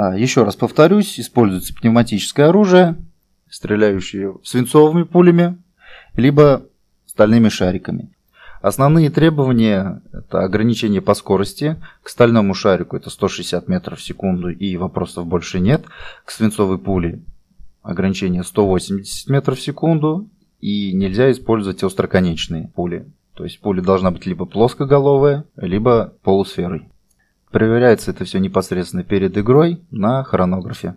А, еще раз повторюсь, используется пневматическое оружие, стреляющее свинцовыми пулями, либо стальными шариками. Основные требования – это ограничение по скорости. К стальному шарику это 160 метров в секунду и вопросов больше нет. К свинцовой пуле ограничение 180 метров в секунду и нельзя использовать остроконечные пули. То есть пуля должна быть либо плоскоголовая, либо полусферой. Проверяется это все непосредственно перед игрой на хронографе.